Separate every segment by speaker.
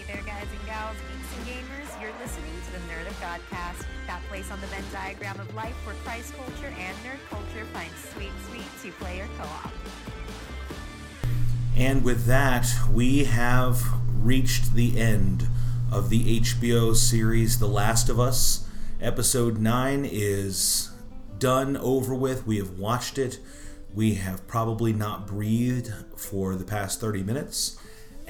Speaker 1: Hey there, guys and gals, geeks and gamers. You're listening to the Nerd of Godcast, that place on the Venn diagram of life where Christ culture and nerd culture find sweet, sweet two-player co-op.
Speaker 2: And with that, we have reached the end of the HBO series The Last of Us. Episode 9 is done, over with. We have watched it. We have probably not breathed for the past 30 minutes.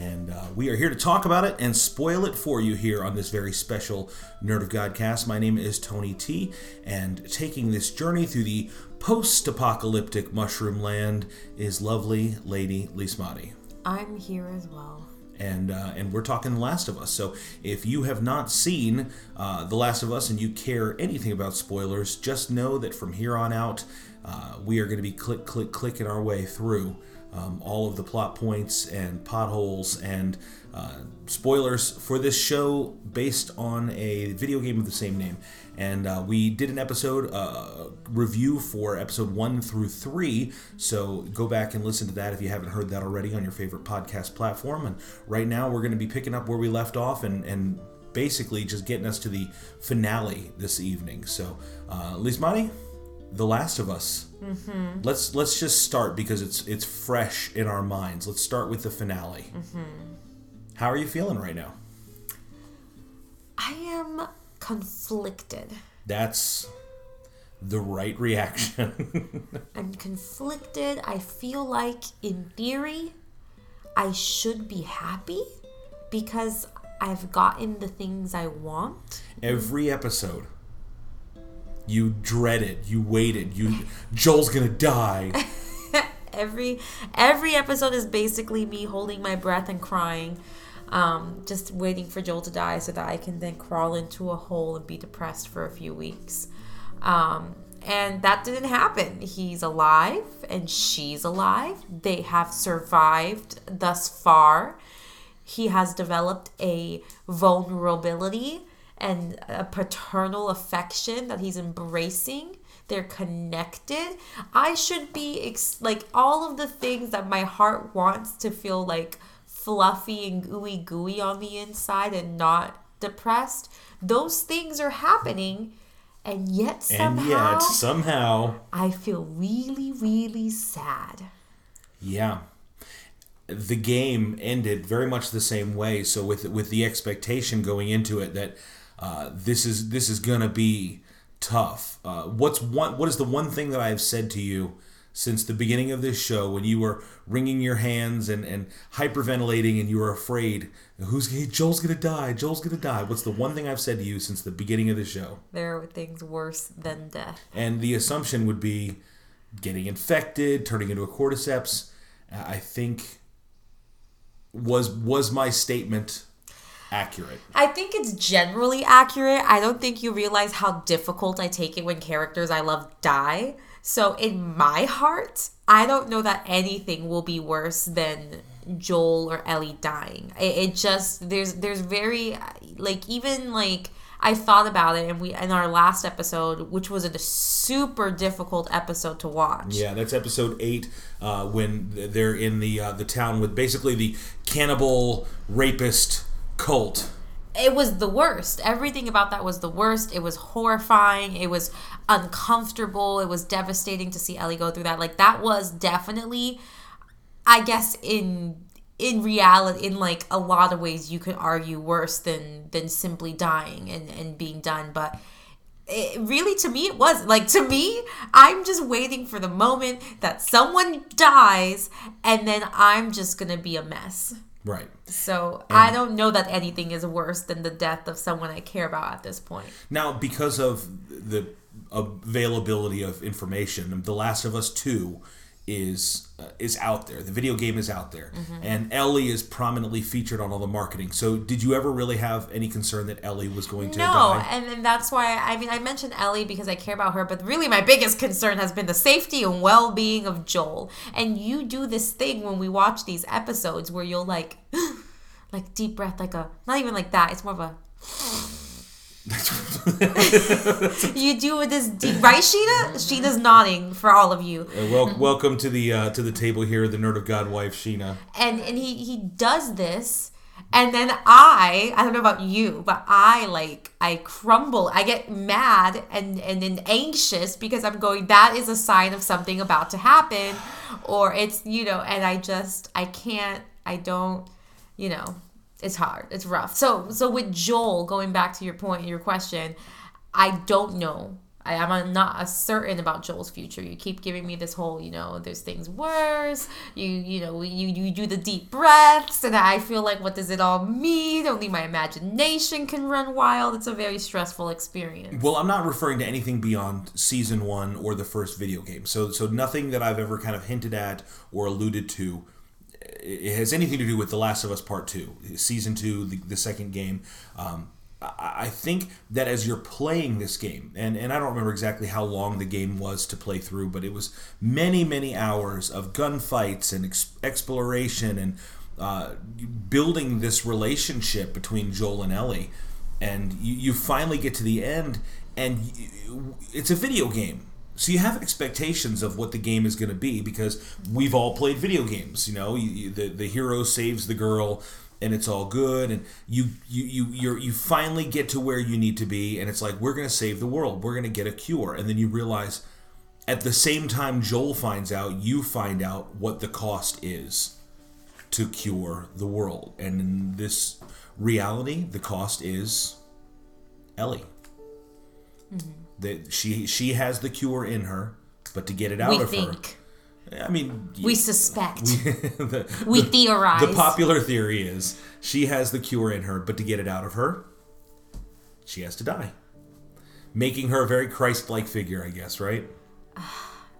Speaker 2: And uh, we are here to talk about it and spoil it for you here on this very special Nerd of Godcast. My name is Tony T, and taking this journey through the post apocalyptic mushroom land is lovely Lady Lismati
Speaker 3: I'm here as well.
Speaker 2: and uh, and we're talking The Last of Us. So if you have not seen uh, The Last of Us and you care anything about spoilers, just know that from here on out, uh, we are going to be click click clicking our way through um, all of the plot points and potholes and uh, spoilers for this show based on a video game of the same name. And uh, we did an episode uh, review for episode one through three. So go back and listen to that if you haven't heard that already on your favorite podcast platform. And right now we're going to be picking up where we left off and, and basically just getting us to the finale this evening. So, uh, Lismani, The Last of Us. Mm-hmm. Let's let's just start because it's it's fresh in our minds. Let's start with the finale. Mm-hmm. How are you feeling right now?
Speaker 3: I am conflicted.
Speaker 2: That's the right reaction.
Speaker 3: I'm conflicted. I feel like, in theory, I should be happy because I've gotten the things I want.
Speaker 2: Every episode, you dreaded, you waited, you Joel's gonna die.
Speaker 3: Every every episode is basically me holding my breath and crying, um, just waiting for Joel to die so that I can then crawl into a hole and be depressed for a few weeks. Um, and that didn't happen. He's alive and she's alive. They have survived thus far. He has developed a vulnerability and a paternal affection that he's embracing. They're connected. I should be ex- like all of the things that my heart wants to feel like fluffy and gooey gooey on the inside and not depressed. Those things are happening, and yet somehow
Speaker 2: and yet, somehow,
Speaker 3: I feel really, really sad.
Speaker 2: yeah. The game ended very much the same way. So with with the expectation going into it that uh, this is this is gonna be tough. Uh, what's one? What is the one thing that I have said to you since the beginning of this show when you were wringing your hands and and hyperventilating and you were afraid who's hey, Joel's gonna die? Joel's gonna die. What's the one thing I've said to you since the beginning of the show?
Speaker 3: There are things worse than death.
Speaker 2: And the assumption would be getting infected, turning into a cordyceps. I think was was my statement accurate.
Speaker 3: I think it's generally accurate. I don't think you realize how difficult I take it when characters I love die. So in my heart, I don't know that anything will be worse than Joel or Ellie dying. It, it just there's there's very like even like I thought about it and we in our last episode, which was a super difficult episode to watch.
Speaker 2: Yeah, that's episode eight uh, when they're in the uh, the town with basically the cannibal rapist cult.
Speaker 3: it was the worst. Everything about that was the worst. It was horrifying. It was uncomfortable. It was devastating to see Ellie go through that. Like that was definitely I guess in in reality in like a lot of ways you could argue worse than than simply dying and and being done, but it, really to me it was like to me i'm just waiting for the moment that someone dies and then i'm just gonna be a mess
Speaker 2: Right.
Speaker 3: so I don't know that anything is worse than the death of someone I care about at this point.
Speaker 2: Now, because of the availability of information, The Last of Us Two is uh, is out there. The video game is out there, and Ellie is prominently featured on all the marketing. So, did you ever really have any concern that Ellie was going to
Speaker 3: No,
Speaker 2: die?
Speaker 3: and, and that's why I mean I mentioned Ellie because I care about her, but really my biggest concern has been the safety and well being of Joel. And you do this thing when we watch these episodes where you'll like like deep breath, like a not even like that. It's more of a you do with this deep right, Sheena? Sheena's nodding for all of you.
Speaker 2: Uh, wel- welcome to the uh, to the table here, the nerd of God wife Sheena.
Speaker 3: and and he he does this And then I, I don't know about you, but I like I crumble. I get mad and and then anxious because I'm going that is a sign of something about to happen or it's, you know, and I just I can't I don't, you know, it's hard. It's rough. So so with Joel, going back to your point, your question, I don't know I am not certain about Joel's future. You keep giving me this whole, you know, there's things worse. You, you know, you you do the deep breaths, and I feel like, what does it all mean? Only my imagination can run wild. It's a very stressful experience.
Speaker 2: Well, I'm not referring to anything beyond season one or the first video game. So, so nothing that I've ever kind of hinted at or alluded to. It has anything to do with The Last of Us Part Two, season two, the, the second game. Um, I think that as you're playing this game, and, and I don't remember exactly how long the game was to play through, but it was many, many hours of gunfights and ex- exploration and uh, building this relationship between Joel and Ellie. And you, you finally get to the end, and it's a video game. So you have expectations of what the game is going to be because we've all played video games. You know, you, the, the hero saves the girl, and it's all good and you you you you you finally get to where you need to be and it's like we're going to save the world we're going to get a cure and then you realize at the same time Joel finds out you find out what the cost is to cure the world and in this reality the cost is Ellie mm-hmm. That she she has the cure in her but to get it out
Speaker 3: we
Speaker 2: of
Speaker 3: think.
Speaker 2: her I mean,
Speaker 3: we suspect.
Speaker 2: We, the,
Speaker 3: we
Speaker 2: the,
Speaker 3: theorize.
Speaker 2: The popular theory is she has the cure in her, but to get it out of her, she has to die, making her a very Christ-like figure, I guess, right?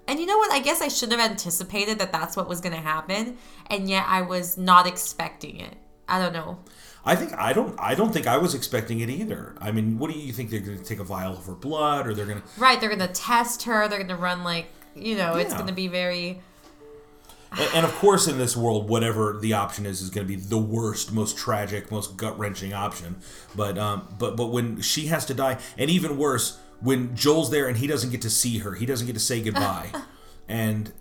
Speaker 3: And you know what? I guess I should have anticipated that that's what was going to happen, and yet I was not expecting it. I don't know.
Speaker 2: I think I don't. I don't think I was expecting it either. I mean, what do you think they're going to take a vial of her blood, or they're going to?
Speaker 3: Right, they're going to test her. They're going to run like you know, yeah. it's going to be very.
Speaker 2: And, and, of course, in this world, whatever the option is, is going to be the worst, most tragic, most gut wrenching option. But um, but but when she has to die, and even worse, when Joel's there and he doesn't get to see her, he doesn't get to say goodbye, and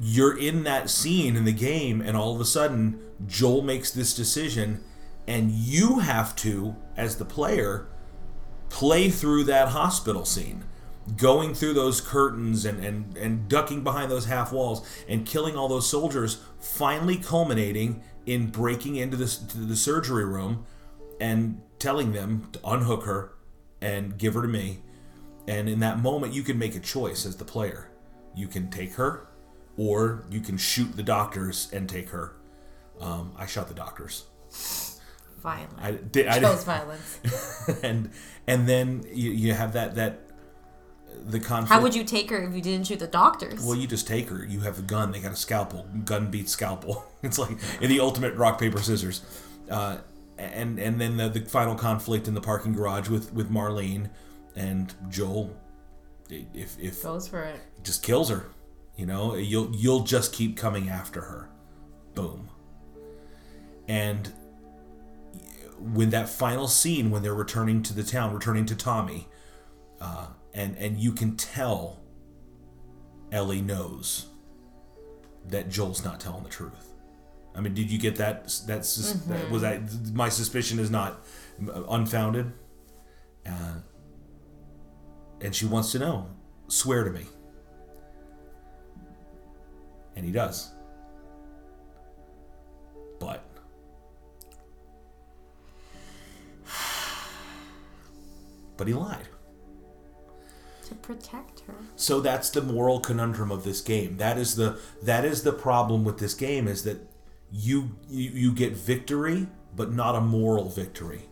Speaker 2: you're in that scene in the game, and all of a sudden, Joel makes this decision, and you have to, as the player, play through that hospital scene going through those curtains and, and, and ducking behind those half walls and killing all those soldiers, finally culminating in breaking into the, the surgery room and telling them to unhook her and give her to me. And in that moment, you can make a choice as the player. You can take her, or you can shoot the doctors and take her. Um, I shot the doctors.
Speaker 3: Violent.
Speaker 2: I did.
Speaker 3: I chose violence.
Speaker 2: and and then you, you have that that the conflict.
Speaker 3: How would you take her if you didn't shoot the doctors?
Speaker 2: Well, you just take her. You have a gun. They got a scalpel. Gun beats scalpel. It's like in the ultimate rock paper scissors. Uh, and and then the, the final conflict in the parking garage with with Marlene and Joel. If if
Speaker 3: goes for it,
Speaker 2: just kills her. You know, you'll you'll just keep coming after her. Boom. And when that final scene when they're returning to the town, returning to Tommy, uh, and and you can tell Ellie knows that Joel's not telling the truth. I mean, did you get that? That's mm-hmm. that, was that my suspicion is not unfounded. Uh, and she wants to know. Swear to me. And he does. But but he lied
Speaker 3: to protect her.
Speaker 2: So that's the moral conundrum of this game. That is the that is the problem with this game is that you you, you get victory but not a moral victory.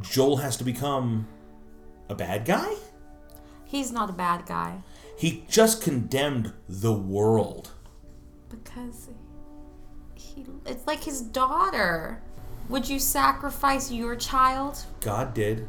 Speaker 2: Joel has to become a bad guy?
Speaker 3: He's not a bad guy.
Speaker 2: He just condemned the world.
Speaker 3: Because he it's like his daughter. Would you sacrifice your child?
Speaker 2: God did.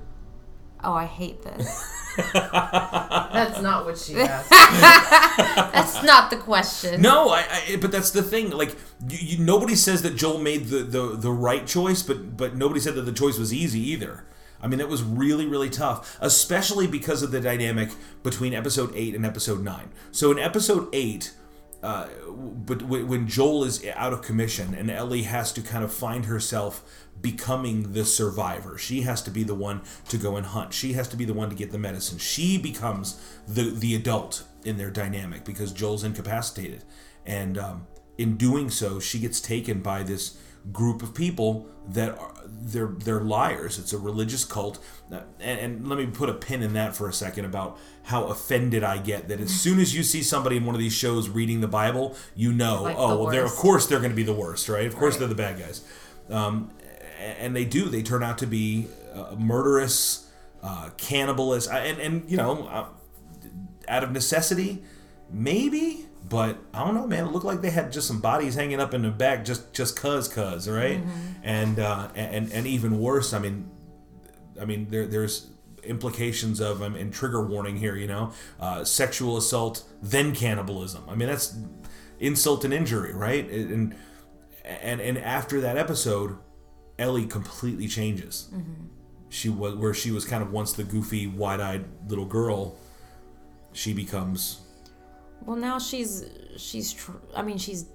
Speaker 3: Oh, I hate this.
Speaker 4: that's not what she asked.
Speaker 3: that's not the question.
Speaker 2: No, I, I, but that's the thing. Like, you, you, nobody says that Joel made the, the, the right choice, but but nobody said that the choice was easy either. I mean, it was really, really tough, especially because of the dynamic between episode 8 and episode 9. So, in episode 8, uh, but when Joel is out of commission and Ellie has to kind of find herself becoming the survivor, she has to be the one to go and hunt. She has to be the one to get the medicine. She becomes the the adult in their dynamic because Joel's incapacitated, and um, in doing so, she gets taken by this group of people that are they're they're liars. It's a religious cult, Uh, and, and let me put a pin in that for a second about how offended I get that as soon as you see somebody in one of these shows reading the Bible, you know,
Speaker 4: Like
Speaker 2: oh,
Speaker 4: the
Speaker 2: well, they're of course they're going to be the worst, right? Of course
Speaker 4: Right.
Speaker 2: they're the bad guys, um, and they do. They turn out to be uh, murderous, uh, cannibalist, and and you know, uh, out of necessity, maybe. But I don't know, man. It looked like they had just some bodies hanging up in the back, just just cuz cuz, right? And uh, and and even worse, I mean, I mean, there there's implications of um, and trigger warning here, you know, uh, sexual assault, then cannibalism. I mean, that's insult and injury, right? And and and after that episode, Ellie completely changes. Mm-hmm. She was where she was kind of once the goofy, wide-eyed little girl. She becomes
Speaker 3: Well, now she's she's tr- I mean she's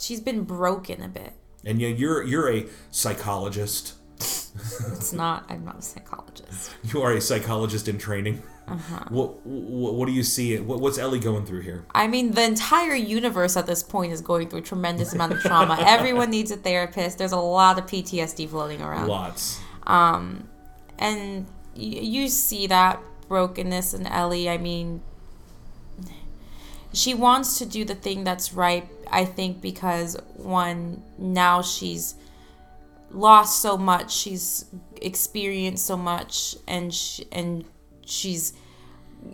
Speaker 3: she's been broken a bit.
Speaker 2: And yeah, you're you're a psychologist.
Speaker 3: It's not. I'm not a psychologist.
Speaker 2: You are a psychologist in training.
Speaker 3: Uh-huh.
Speaker 2: What, what what do you see? What, what's Ellie going through here?
Speaker 3: I mean, the entire universe at this point is going through a tremendous amount of trauma. Everyone needs a therapist. There's a lot of PTSD floating around.
Speaker 2: Lots.
Speaker 3: Um, and y- you see that brokenness in Ellie. I mean, she wants to do the thing that's right. I think because one now she's lost so much, she's experienced so much, and sh- and she's.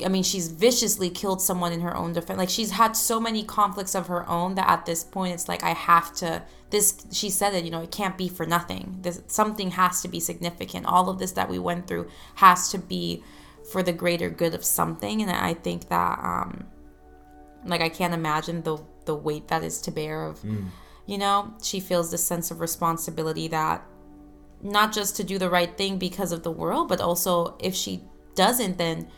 Speaker 3: I mean, she's viciously killed someone in her own defense. Like she's had so many conflicts of her own that at this point, it's like I have to. This she said it. You know, it can't be for nothing. This something has to be significant. All of this that we went through has to be for the greater good of something. And I think that, um, like, I can't imagine the the weight that is to bear. Of, you know, she feels this sense of responsibility that not just to do the right thing because of the world, but also if she doesn't, then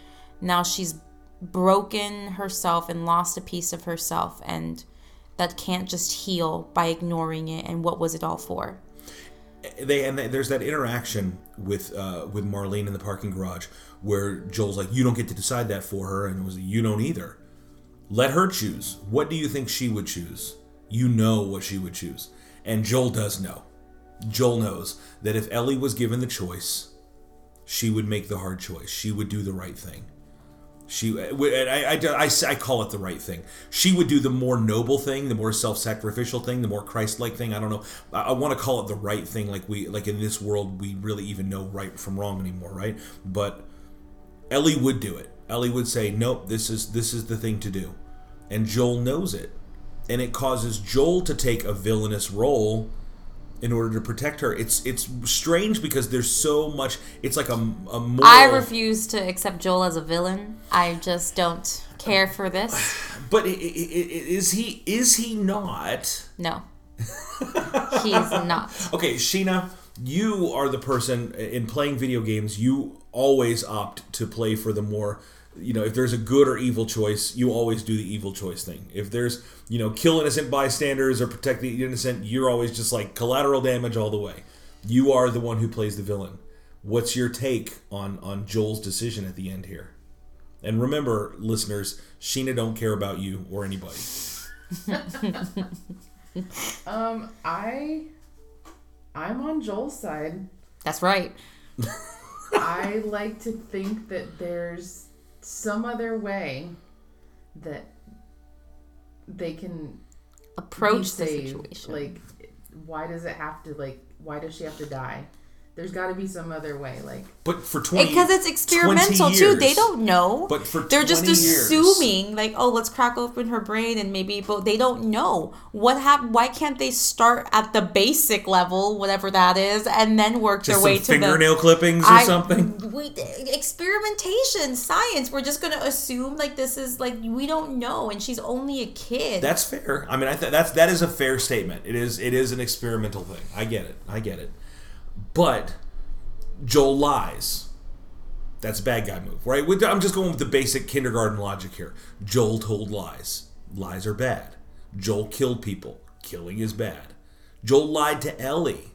Speaker 3: now she's broken herself and lost a piece of herself, and that can't just heal by ignoring it. And what was it all for?
Speaker 2: They and there's that interaction with uh, with Marlene in the parking garage where Joel's like, "You don't get to decide that for her," and it was, "You don't either. Let her choose. What do you think she would choose? You know what she would choose." And Joel does know. Joel knows that if Ellie was given the choice, she would make the hard choice. She would do the right thing. She, uh, I, I, I, I call it the right thing. She would do the more noble thing, the more self-sacrificial thing, the more Christ-like thing. I don't know. I, I want to call it the right thing, like we, like in this world, we really even know right from wrong anymore, right? But Ellie would do it. Ellie would say, "Nope, this is this is the thing to do," and Joel knows it, and it causes Joel to take a villainous role in order to protect her. It's it's strange because there's so much. It's like a, a moral.
Speaker 3: I refuse to accept Joel as a villain. I just don't care for this.
Speaker 2: But is he is he not?
Speaker 3: No. He's not.
Speaker 2: Okay, Sheena, you are the person in playing video games. You always opt to play for the more. You know, if there's a good or evil choice, you always do the evil choice thing. If there's, you know, kill innocent bystanders or protect the innocent, you're always just like collateral damage all the way. You are the one who plays the villain. What's your take on on Joel's decision at the end here? And remember, listeners, Sheena don't care about you or anybody.
Speaker 4: Um, I, I'm on Joel's side.
Speaker 3: That's right.
Speaker 4: I like to think that there's some other way that they can
Speaker 3: Approach the
Speaker 4: saved.
Speaker 3: situation.
Speaker 4: Like, why does it have to like? Why does she have to die? There's got to be some other way. Like,
Speaker 2: But for twenty,
Speaker 3: because it's
Speaker 2: 20
Speaker 3: experimental too. They don't know.
Speaker 2: But for
Speaker 3: they're just
Speaker 2: 20 years.
Speaker 3: assuming like, oh, let's crack open her brain and maybe, but they don't know what happened. Why can't they start at the basic level, whatever that is, and then work
Speaker 2: Just
Speaker 3: their way
Speaker 2: some
Speaker 3: to the
Speaker 2: fingernail clippings or
Speaker 3: I-
Speaker 2: something.
Speaker 3: We experimentation, science. We're just gonna assume like this is like we don't know, and she's only a kid.
Speaker 2: That's fair. I mean, I th- that's that is a fair statement. It is it is an experimental thing. I get it. I get it. But Joel lies. That's a bad guy move, right? I'm just going with the basic kindergarten logic here. Joel told lies. Lies are bad. Joel killed people. Killing is bad. Joel lied to Ellie.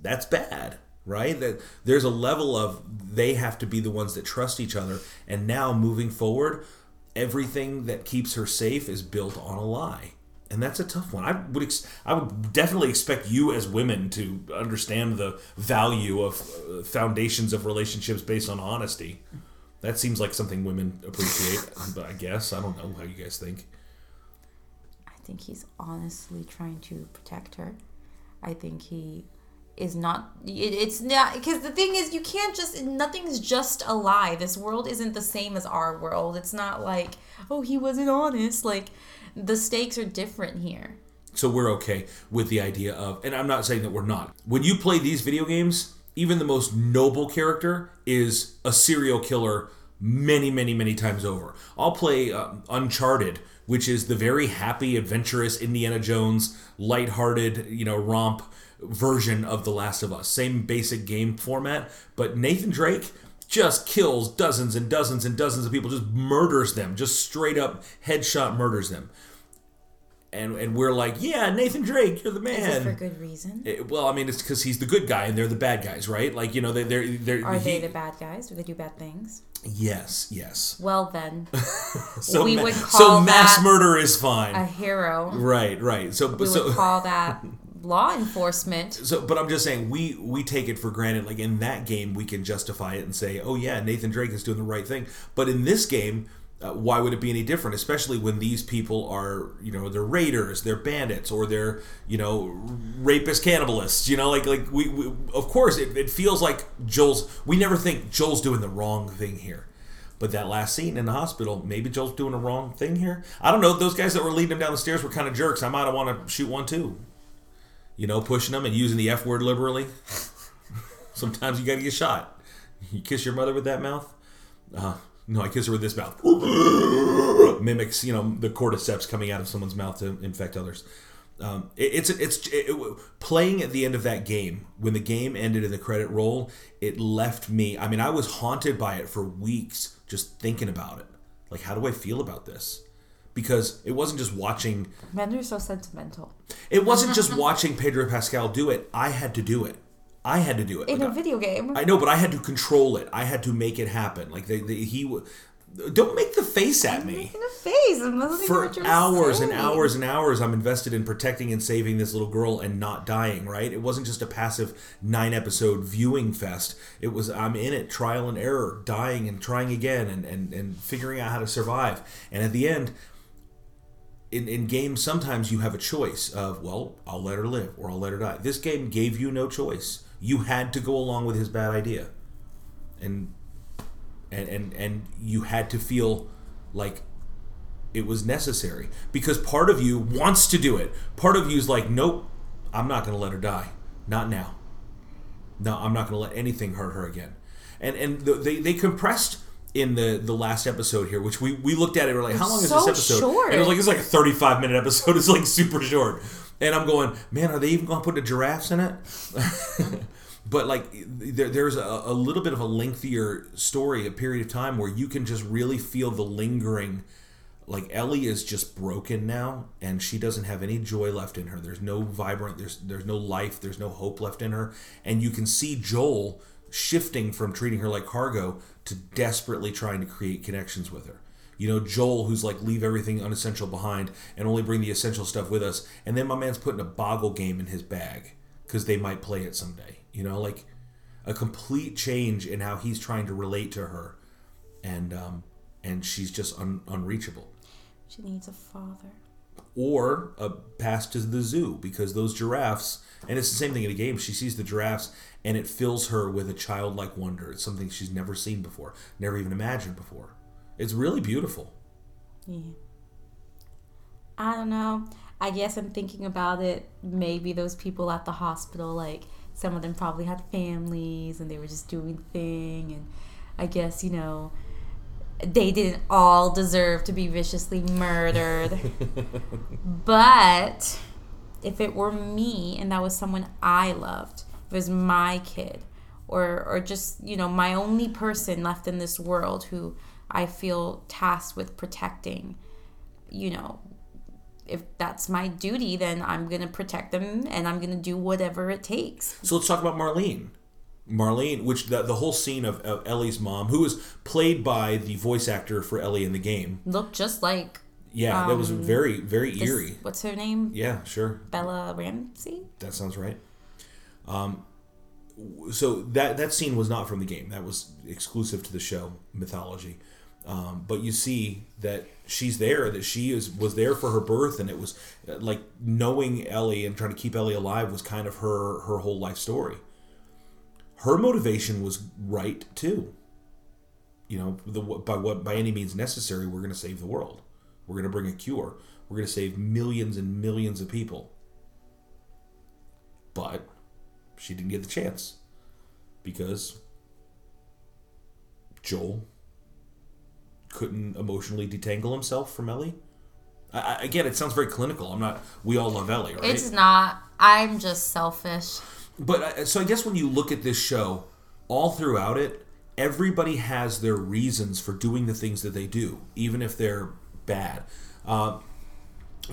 Speaker 2: That's bad, right? That there's a level of they have to be the ones that trust each other. And now moving forward, everything that keeps her safe is built on a lie. And that's a tough one. I would ex- I would definitely expect you as women to understand the value of uh, foundations of relationships based on honesty. That seems like something women appreciate, but I guess I don't know how you guys think.
Speaker 3: I think he's honestly trying to protect her. I think he is not. It, it's not because the thing is, you can't just. Nothing's just a lie. This world isn't the same as our world. It's not like oh he wasn't honest. Like the stakes are different here.
Speaker 2: So we're okay with the idea of, and I'm not saying that we're not. When you play these video games, even the most noble character is a serial killer many, many, many times over. I'll play uh, Uncharted, which is the very happy, adventurous Indiana Jones, lighthearted, you know, romp version of The Last of Us. Same basic game format, but Nathan Drake just kills dozens and dozens and dozens of people, just murders them, just straight up headshot murders them. And, and we're like, yeah, Nathan Drake, you're the man.
Speaker 3: For good reason?
Speaker 2: It- well, I mean, it's because he's the good guy and they're the bad guys, right? Like, you know, they, they're they're
Speaker 3: Are
Speaker 2: he-
Speaker 3: they the bad guys? Do they do bad things?
Speaker 2: Yes, yes.
Speaker 3: Well then,
Speaker 2: So
Speaker 3: We
Speaker 2: ma-
Speaker 3: would
Speaker 2: so mass
Speaker 3: that
Speaker 2: murder is fine,
Speaker 3: a hero.
Speaker 2: right? Right. So,
Speaker 3: We
Speaker 2: so
Speaker 3: would call that law enforcement.
Speaker 2: so but i'm just saying we we take it for granted like in that game we can justify it and say oh yeah nathan drake is doing the right thing but in this game uh, why would it be any different especially when these people are you know they're raiders they're bandits or they're you know rapist cannibalists you know like like we, we of course it, it feels like joel's we never think joel's doing the wrong thing here but that last scene in the hospital, maybe Joel's doing a wrong thing here. I don't know. Those guys that were leading him down the stairs were kind of jerks. I might have want to shoot one too you know, pushing them and using the F word liberally. Sometimes you got to get shot. You kiss your mother with that mouth? Uh, no, I kiss her with this mouth. Mimics, you know, the cordyceps coming out of someone's mouth to infect others. Um, it, it's it's it, it- playing at the end of that game when the game ended in the credit roll. It left me. I mean, I was haunted by it for weeks just thinking about it. Like, how do I feel about this? Because it wasn't just watching
Speaker 3: Men are so sentimental.
Speaker 2: it wasn't just watching Pedro Pascal do it. I had to do it. I had to do it.
Speaker 3: In
Speaker 2: Like,
Speaker 3: a video game.
Speaker 2: I know, but I had to control it. I had to make it happen. Like they, they he, don't make the face at me.
Speaker 3: in the face. I'm listening
Speaker 2: For
Speaker 3: what you're
Speaker 2: hours and hours and hours, I'm invested in protecting and saving this little girl and not dying. Right? It wasn't just a passive nine episode viewing fest. It was I'm in it, trial and error, dying and trying again, and and and figuring out how to survive. And at the end, in, in games sometimes you have a choice of well i'll let her live or i'll let her die. This game gave you no choice. You had to go along with his bad idea. And and and, and you had to feel like it was necessary because part of you wants to do it. Part of you is like nope i'm not going to let her die. Not now. No i'm not going to let anything hurt her again. And and the, they they compressed in the the last episode here which we we looked at it we're like how long is
Speaker 3: so
Speaker 2: this episode?
Speaker 3: Short.
Speaker 2: and it was like it's like a 35 minute episode. It's like super short. And i'm going man are they even going to put the giraffes in it? But like there, there's a, a little bit of a lengthier story a period of time where you can just really feel the lingering like Ellie is just broken now and she doesn't have any joy left in her. There's no vibrant there's there's no life, there's no hope left in her. And you can see Joel shifting from treating her like cargo to desperately trying to create connections with her. You know, Joel who's like leave everything unessential behind and only bring the essential stuff with us. And then my man's putting a boggle game in his bag cuz they might play it someday. You know, like a complete change in how he's trying to relate to her and um and she's just un- unreachable
Speaker 3: She needs a father.
Speaker 2: or a pass to the zoo because those giraffes and it's the same thing in the game she sees the giraffes and it fills her with a childlike wonder it's something she's never seen before never even imagined before it's really beautiful
Speaker 3: Yeah. I don't know. I guess I'm thinking about it. Maybe those people at the hospital, like some of them probably had families and they were just doing thing. And I guess, you know, they didn't all deserve to be viciously murdered. but if it were me and that was someone I loved, it was my kid, or or just you know my only person left in this world who I feel tasked with protecting, you know, if that's my duty, then I'm gonna protect them and I'm gonna do whatever it takes.
Speaker 2: So let's talk about Marlene. Marlene, which the, the whole scene of, of Ellie's mom, who was played by the voice actor for Ellie in the game.
Speaker 3: looked just like
Speaker 2: Yeah, that was um, very, very
Speaker 3: this,
Speaker 2: eerie.
Speaker 3: what's her name?
Speaker 2: Yeah, sure.
Speaker 3: Bella Ramsey.
Speaker 2: That sounds right. Um, so that that scene was not from the game. That was exclusive to the show mythology. Um, but you see that she's there. That she is was there for her birth, and it was uh, like knowing Ellie and trying to keep Ellie alive was kind of her her whole life story. Her motivation was right too. You know, the, by what by any means necessary, we're going to save the world. We're going to bring a cure. We're going to save millions and millions of people. But she didn't get the chance because Joel couldn't emotionally detangle himself from Ellie. I, I, again, it sounds very clinical. I'm not. We all love Ellie, right?
Speaker 3: It's not. I'm just selfish.
Speaker 2: But uh, so I guess when you look at this show, all throughout it, everybody has their reasons for doing the things that they do, even if they're bad. Uh,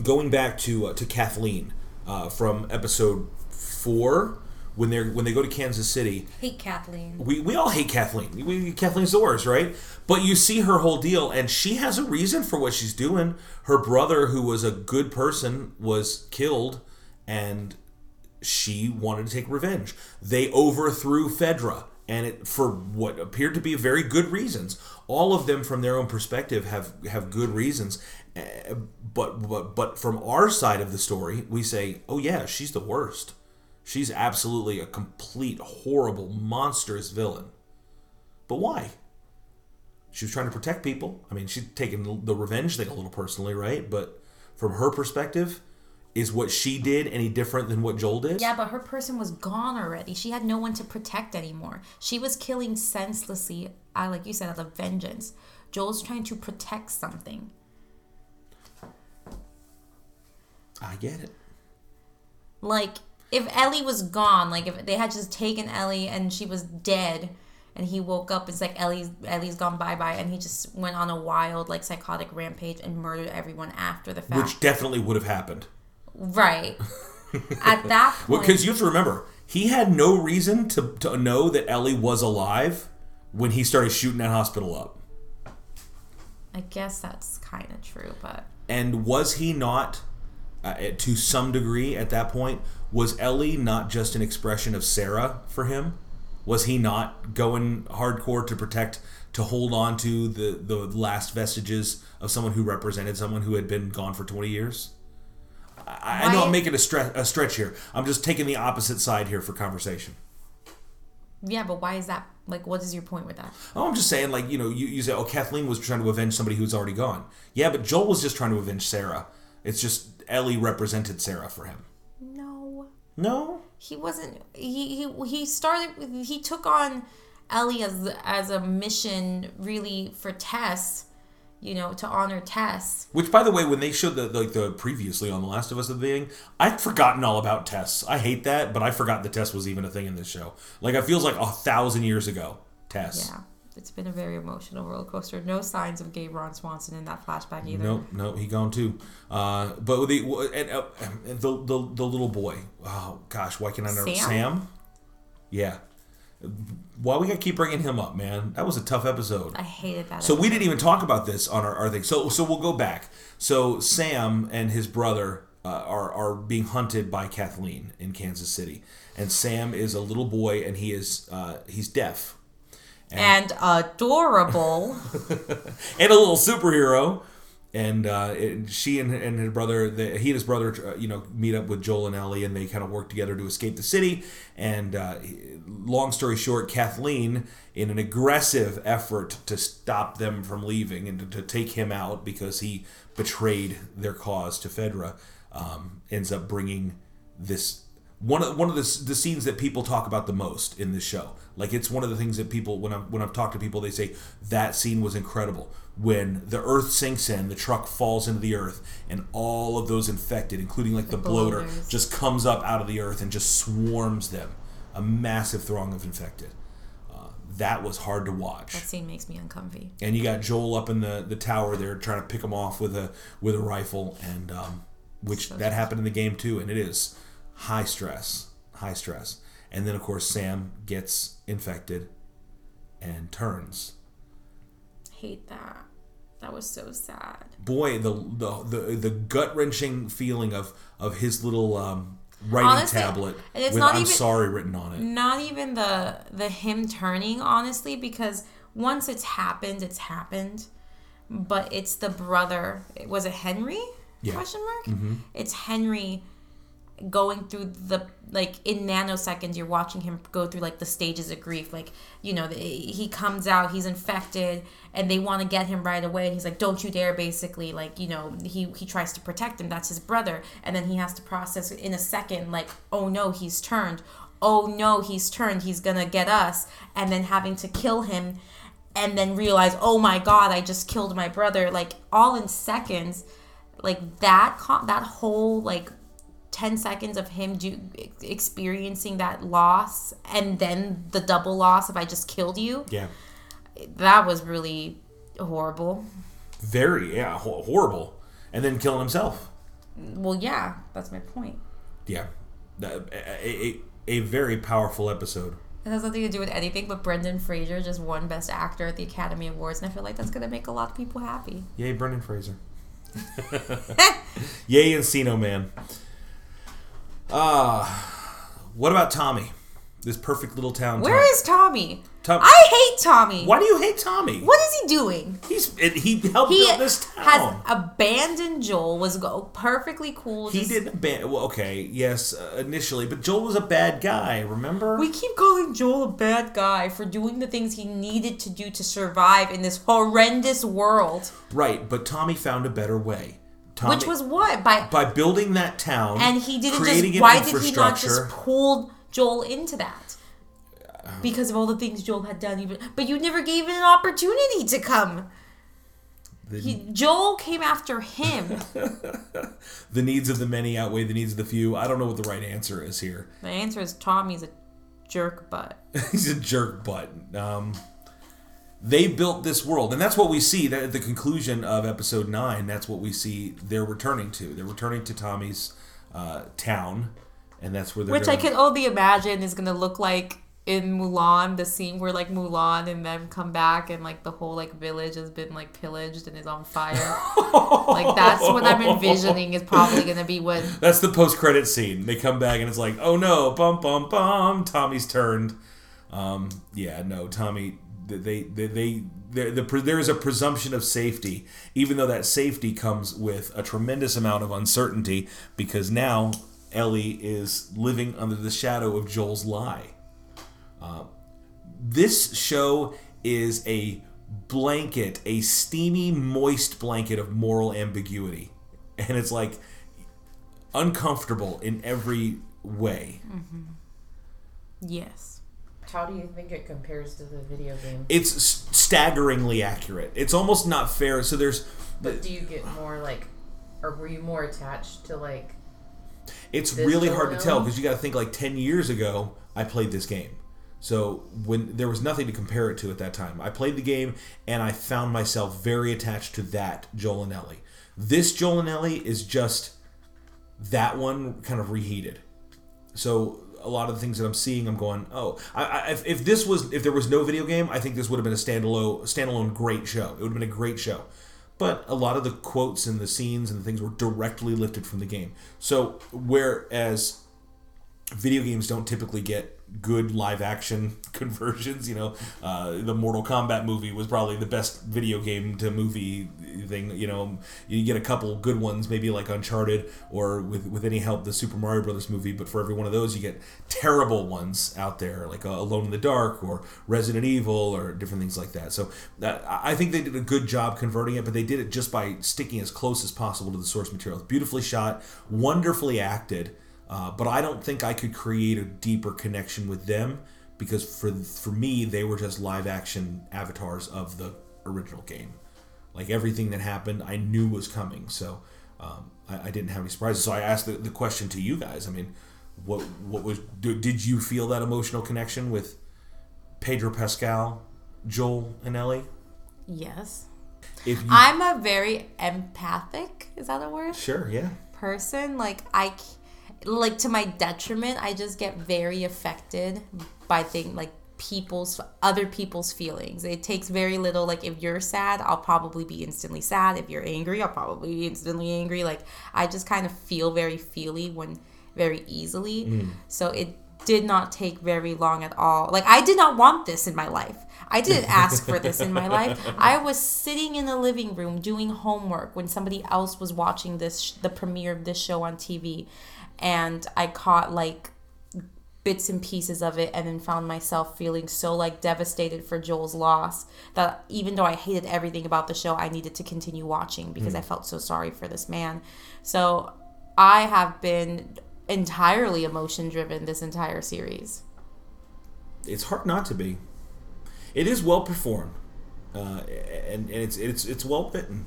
Speaker 2: going back to uh, to Kathleen uh, from episode four, when they're when they go to Kansas City,
Speaker 3: Hate Kathleen.
Speaker 2: we, we all hate Kathleen. We, Kathleen's the worst, right? But you see her whole deal, and she has a reason for what she's doing. Her brother, who was a good person, was killed, and she wanted to take revenge. They overthrew Fedra, and it for what appeared to be very good reasons. All of them, from their own perspective, have have good reasons. Eh, But but but from our side of the story, we say, oh yeah, she's the worst. She's absolutely a complete, horrible, monstrous villain. But why? She was trying to protect people. I mean, she's taken the revenge thing a little personally, right? But from her perspective, is what she did any different than what Joel did?
Speaker 3: Yeah, but her person was gone already. She had no one to protect anymore. She was killing senselessly, uh, like you said, out of vengeance. Joel's trying to protect something.
Speaker 2: I get it.
Speaker 3: Like, if Ellie was gone, like if they had just taken Ellie and she was dead, and he woke up, it's like Ellie's Ellie's gone bye bye, and he just went on a wild, like psychotic rampage and murdered everyone after the fact.
Speaker 2: Which definitely would have happened.
Speaker 3: right. At that point,
Speaker 2: Because you have to remember, he had no reason to, to know that Ellie was alive when he started shooting that hospital up.
Speaker 3: I guess that's kind of true, but
Speaker 2: And was he not, uh, to some degree at that point, was Ellie not just an expression of Sarah for him? Was he not going hardcore to protect, to hold on to the, the last vestiges of someone who represented someone who had been gone for 20 years? I, I know I'm making a, stre- a stretch here. I'm just taking the opposite side here for conversation.
Speaker 3: yeah, but why is that? Like, what is your point with that?
Speaker 2: Oh, I'm just saying, like, you know, you, you say, oh, Kathleen was trying to avenge somebody who's already gone. Yeah, but Joel was just trying to avenge Sarah. It's just Ellie represented Sarah for him.
Speaker 3: No,
Speaker 2: No?
Speaker 3: he wasn't. He he he started. He took on Ellie as as a mission, really for Tess. You know, to honor Tess.
Speaker 2: Which, by the way, when they showed the like the previously on The Last of Us the beginning, I'd forgotten all about Tess. I hate that, but I forgot that Tess was even a thing in this show. Like, it feels like a thousand years ago. Tess.
Speaker 3: Yeah, it's been a very emotional roller coaster. No signs of gay Ron Swanson in that flashback either.
Speaker 2: Nope, nope, he gone too. Uh, but the and, uh, and the, the the little boy. Oh gosh, why can't I never
Speaker 3: Sam?
Speaker 2: Sam? Yeah. Why we gotta keep bringing him up, man? That was a tough episode.
Speaker 3: I hated that.
Speaker 2: So we didn't even talk about this on our, our thing. So so we'll go back. So Sam and his brother uh, are are being hunted by Kathleen in Kansas City, and Sam is a little boy, and he is uh, he's deaf
Speaker 3: and adorable.
Speaker 2: and a little superhero. And uh, it, she and, and his brother, the, he and his brother, uh, you know, meet up with Joel and Ellie, and they kind of work together to escape the city. And uh, long story short, Kathleen, in an aggressive effort to stop them from leaving and to, to take him out because he betrayed their cause to Fedra, um, ends up bringing this one of one of the, the scenes that people talk about the most in this show. Like it's one of the things that people when I when I've talked to people they say that scene was incredible when the earth sinks in, the truck falls into the earth, and all of those infected, including like the, bloater,
Speaker 3: bloaters.
Speaker 2: just comes up out of the earth and just swarms them. A massive throng of infected. Uh, that was hard to watch
Speaker 3: that scene makes me uncomfy.
Speaker 2: and you got Joel up in the, the tower there trying to pick him off with a with a rifle, and um, which
Speaker 3: So
Speaker 2: that happened in the game too, and it is high stress, high stress. And then of course Sam gets infected and turns.
Speaker 3: Hate that. That was so sad.
Speaker 2: Boy, the the the, the gut wrenching feeling of of his little um, writing
Speaker 3: Honestly,
Speaker 2: tablet
Speaker 3: it's
Speaker 2: with
Speaker 3: not
Speaker 2: "I'm
Speaker 3: even-
Speaker 2: sorry" written on it.
Speaker 3: Not even the the him turning, honestly, because once it's happened, it's happened. But it's the brother. Was it Henry?
Speaker 2: Yeah.
Speaker 3: Question mark. It's Henry going through the like in nanoseconds. You're watching him go through like the stages of grief. Like you know, he comes out, he's infected, and they want to get him right away. And he's like, "Don't you dare!" Basically, like you know, he he tries to protect him. That's his brother, and then he has to process in a second, like, "Oh no, he's turned." Oh no, he's turned. He's gonna get us, and then having to kill him, and then realize, "Oh my God, I just killed my brother!" Like all in seconds, like that. That whole like 10 seconds of him do, experiencing that loss and then the double loss if I just killed you,
Speaker 2: Yeah,
Speaker 3: that was really horrible.
Speaker 2: very yeah ho- horrible. And then killing himself.
Speaker 3: Well, yeah, that's my point.
Speaker 2: Yeah, a, a, a very powerful episode.
Speaker 3: It has nothing to do with anything, but Brendan Fraser just won Best Actor at the Academy Awards, and I feel like that's gonna make a lot of people happy.
Speaker 2: Yay, Brendan Fraser. Yay, Encino Man. Ah, what about Tommy? This perfect little town.
Speaker 3: Where
Speaker 2: Tom-
Speaker 3: is Tommy?
Speaker 2: Tom-
Speaker 3: I hate Tommy.
Speaker 2: Why do you hate Tommy?
Speaker 3: What is he doing?
Speaker 2: He's he helped
Speaker 3: He
Speaker 2: build this town.
Speaker 3: has abandoned Joel. Was go perfectly cool.
Speaker 2: he
Speaker 3: just-
Speaker 2: didn't ban. Well, okay, yes, uh, initially, but Joel was a bad guy. Remember?
Speaker 3: We keep calling Joel a bad guy for doing the things he needed to do to survive in this horrendous world.
Speaker 2: right, but Tommy found a better way. Tommy,
Speaker 3: Which was what? By
Speaker 2: by building that town
Speaker 3: and he didn't just why did he not just pull Joel into that? Because of all the things Joel had done even but you never gave him an opportunity to come.
Speaker 2: the,
Speaker 3: He, Joel came after him.
Speaker 2: the needs of the many outweigh the needs of the few. I don't know what the right answer is here.
Speaker 3: the answer is Tommy's a jerk butt.
Speaker 2: He's a jerk butt. Um, they built this world, and that's what we see. That at the conclusion of episode nine, that's what we see. They're returning to. They're returning to Tommy's uh, town, and that's where they're.
Speaker 3: Which I
Speaker 2: gonna-
Speaker 3: can only imagine is gonna look like in Mulan, the scene where like Mulan and them come back and like the whole like village has been like pillaged and is on fire. like that's what I'm envisioning is probably gonna be what
Speaker 2: That's the post-credit scene. They come back, and it's like, oh no, bum bum bum. Tommy's turned. Um, yeah, no, Tommy. They they they. There, the, there is a presumption of safety, even though that safety comes with a tremendous amount of uncertainty, because now Ellie is living under the shadow of Joel's lie. Uh, this show is a blanket, a steamy, moist blanket of moral ambiguity, and it's like uncomfortable in every way.
Speaker 3: yes.
Speaker 4: How do you think it compares to the video game?
Speaker 2: It's staggeringly accurate. It's almost not fair. So there's,
Speaker 4: But do you get more like, or were you more attached to like?
Speaker 2: it's really hard to tell because you got to think like 10 years ago I played this game. So when there was nothing to compare it to at that time, I played the game and I found myself very attached to that Ellie. This Ellie is just that one kind of reheated. So a lot of the things that I'm seeing, I'm going, oh, I, I, if, if this was if there was no video game, I think this would have been a standalone standalone great show. It would have been a great show. But a lot of the quotes and the scenes and the things were directly lifted from the game. So whereas video games don't typically get good live action conversions. You know, uh, the Mortal Kombat movie was probably the best video game to movie thing. You know, you get a couple good ones, maybe like Uncharted, or with with any help, the Super Mario Brothers movie. But for every one of those, you get terrible ones out there, like uh, Alone in the Dark or Resident Evil or different things like that. So that, I think they did a good job converting it, but they did it just by sticking as close as possible to the source material. Beautifully shot, wonderfully acted. Uh, but I don't think I could create a deeper connection with them because for for me they were just live action avatars of the original game. Like everything that happened, I knew was coming, so um, I, I didn't have any surprises. So I asked the, the question to you guys. I mean, what what was did you feel that emotional connection with Pedro Pascal, Joel, and Ellie?
Speaker 3: Yes.
Speaker 2: If you
Speaker 3: I'm a very empathic, is that a word?
Speaker 2: sure, yeah,
Speaker 3: person, like I, like to my detriment, I just get very affected by things like people's other people's feelings. It takes very little. Like if you're sad, I'll probably be instantly sad. If you're angry, I'll probably be instantly angry. Like I just kind of feel very feely when very easily. Mm. So it did not take very long at all. Like I did not want this in my life. I didn't ask for this in my life. I was sitting in the living room doing homework when somebody else was watching this sh- the premiere of this show on TV and I caught like bits and pieces of it and then found myself feeling so like devastated for Joel's loss that even though I hated everything about the show I needed to continue watching because I felt so sorry for this man. So I have been entirely emotion driven this entire series.
Speaker 2: it's hard not to be. It is well performed, uh, and, and it's it's it's well written.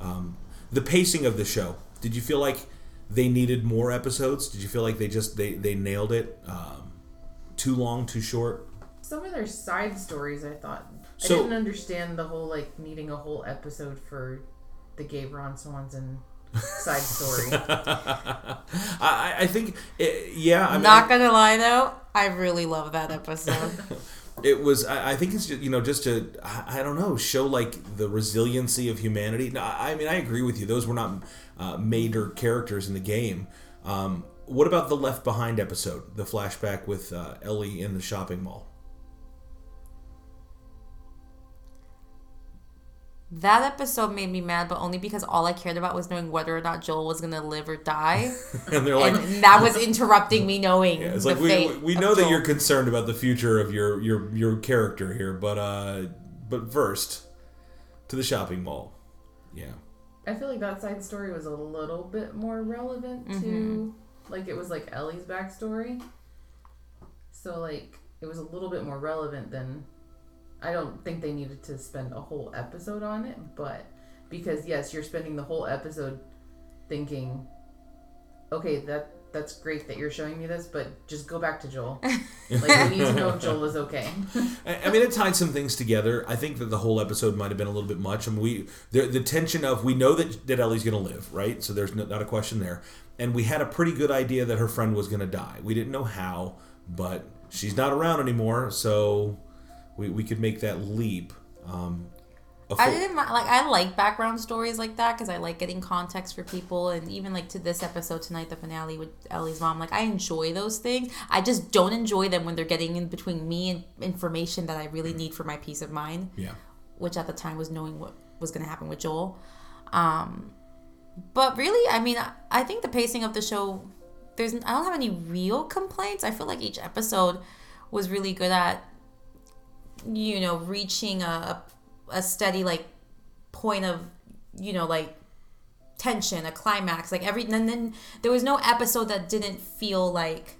Speaker 2: Um, the pacing of the show. Did you feel like they needed more episodes? Did you feel like they just they they nailed it? Um, too long, too short.
Speaker 4: Some of their side stories, I thought.
Speaker 2: So-
Speaker 4: I didn't understand the whole like needing a whole episode for the gay Ron Swanson side story.
Speaker 2: I, I think, it, yeah. I mean,
Speaker 3: Not gonna lie though, I really love that episode.
Speaker 2: it was I, I think it's just you know just to I, don't know show like the resiliency of humanity. No, I, I mean I agree with you. Those were not uh, major characters in the game. Um, what about the left behind episode? The flashback with uh, Ellie in the shopping mall
Speaker 3: That episode made me mad, but only because all I cared about was knowing whether or not Joel was gonna live or die,
Speaker 2: and they're like
Speaker 3: and that was interrupting me knowing
Speaker 2: yeah, it's
Speaker 3: the
Speaker 2: like we,
Speaker 3: fate
Speaker 2: we
Speaker 3: of
Speaker 2: know that
Speaker 3: Joel.
Speaker 2: you're concerned about the future of your your your character here but uh but first to the shopping mall yeah
Speaker 4: I feel like that side story was a little bit more relevant to like it was like Ellie's backstory. So like it was a little bit more relevant than I don't think they needed to spend a whole episode on it, but because yes, you're spending the whole episode thinking, okay, that that's great that you're showing me this, but just go back to Joel. like we need to know if Joel is okay.
Speaker 2: I I mean, it tied some things together. I think that the whole episode might have been a little bit much. I mean, we the, the tension of we know that, that Ellie's going to live, right? So there's no, not a question there. And we had a pretty good idea that her friend was going to die. We didn't know how, but she's not around anymore, so we, we could make that leap. Um,
Speaker 3: I didn't mind, like I like background stories like that because I like getting context for people, and even like to this episode tonight, the finale with Ellie's mom. Like I enjoy those things. I just don't enjoy them when they're getting in between me and information that I really need for my peace of mind.
Speaker 2: yeah.
Speaker 3: which at the time was knowing what was going to happen with Joel. Um, but really, I mean, I, I think the pacing of the show, there's I don't have any real complaints. I feel like each episode was really good at, you know, reaching a a steady like point of, you know, like tension, a climax. Like every and then there was no episode that didn't feel like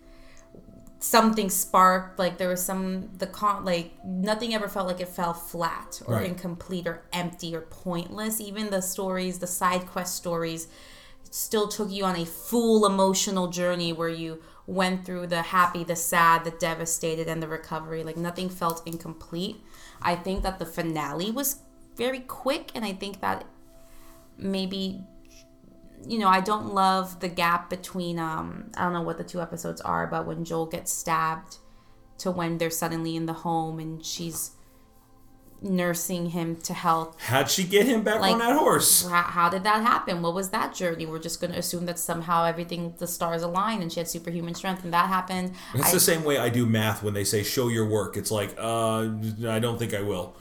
Speaker 3: something sparked like there was some the con like nothing ever felt like it fell flat or
Speaker 2: Right.
Speaker 3: incomplete or empty or pointless even the stories the side quest stories still took you on a full emotional journey where you went through the happy the sad the devastated and the recovery. Like nothing felt incomplete. I think that the finale was very quick and i think that maybe you know, I don't love the gap between um I don't know what the two episodes are, but when Joel gets stabbed to when they're suddenly in the home and she's nursing him to health.
Speaker 2: How'd she get him back
Speaker 3: Like-
Speaker 2: on that horse?
Speaker 3: How, how did that happen? What was that journey? We're just going to assume that somehow everything the stars aligned and she had superhuman strength and that happened.
Speaker 2: It's
Speaker 3: I-
Speaker 2: the same way I do math when they say show your work. It's like, uh, I don't think I will.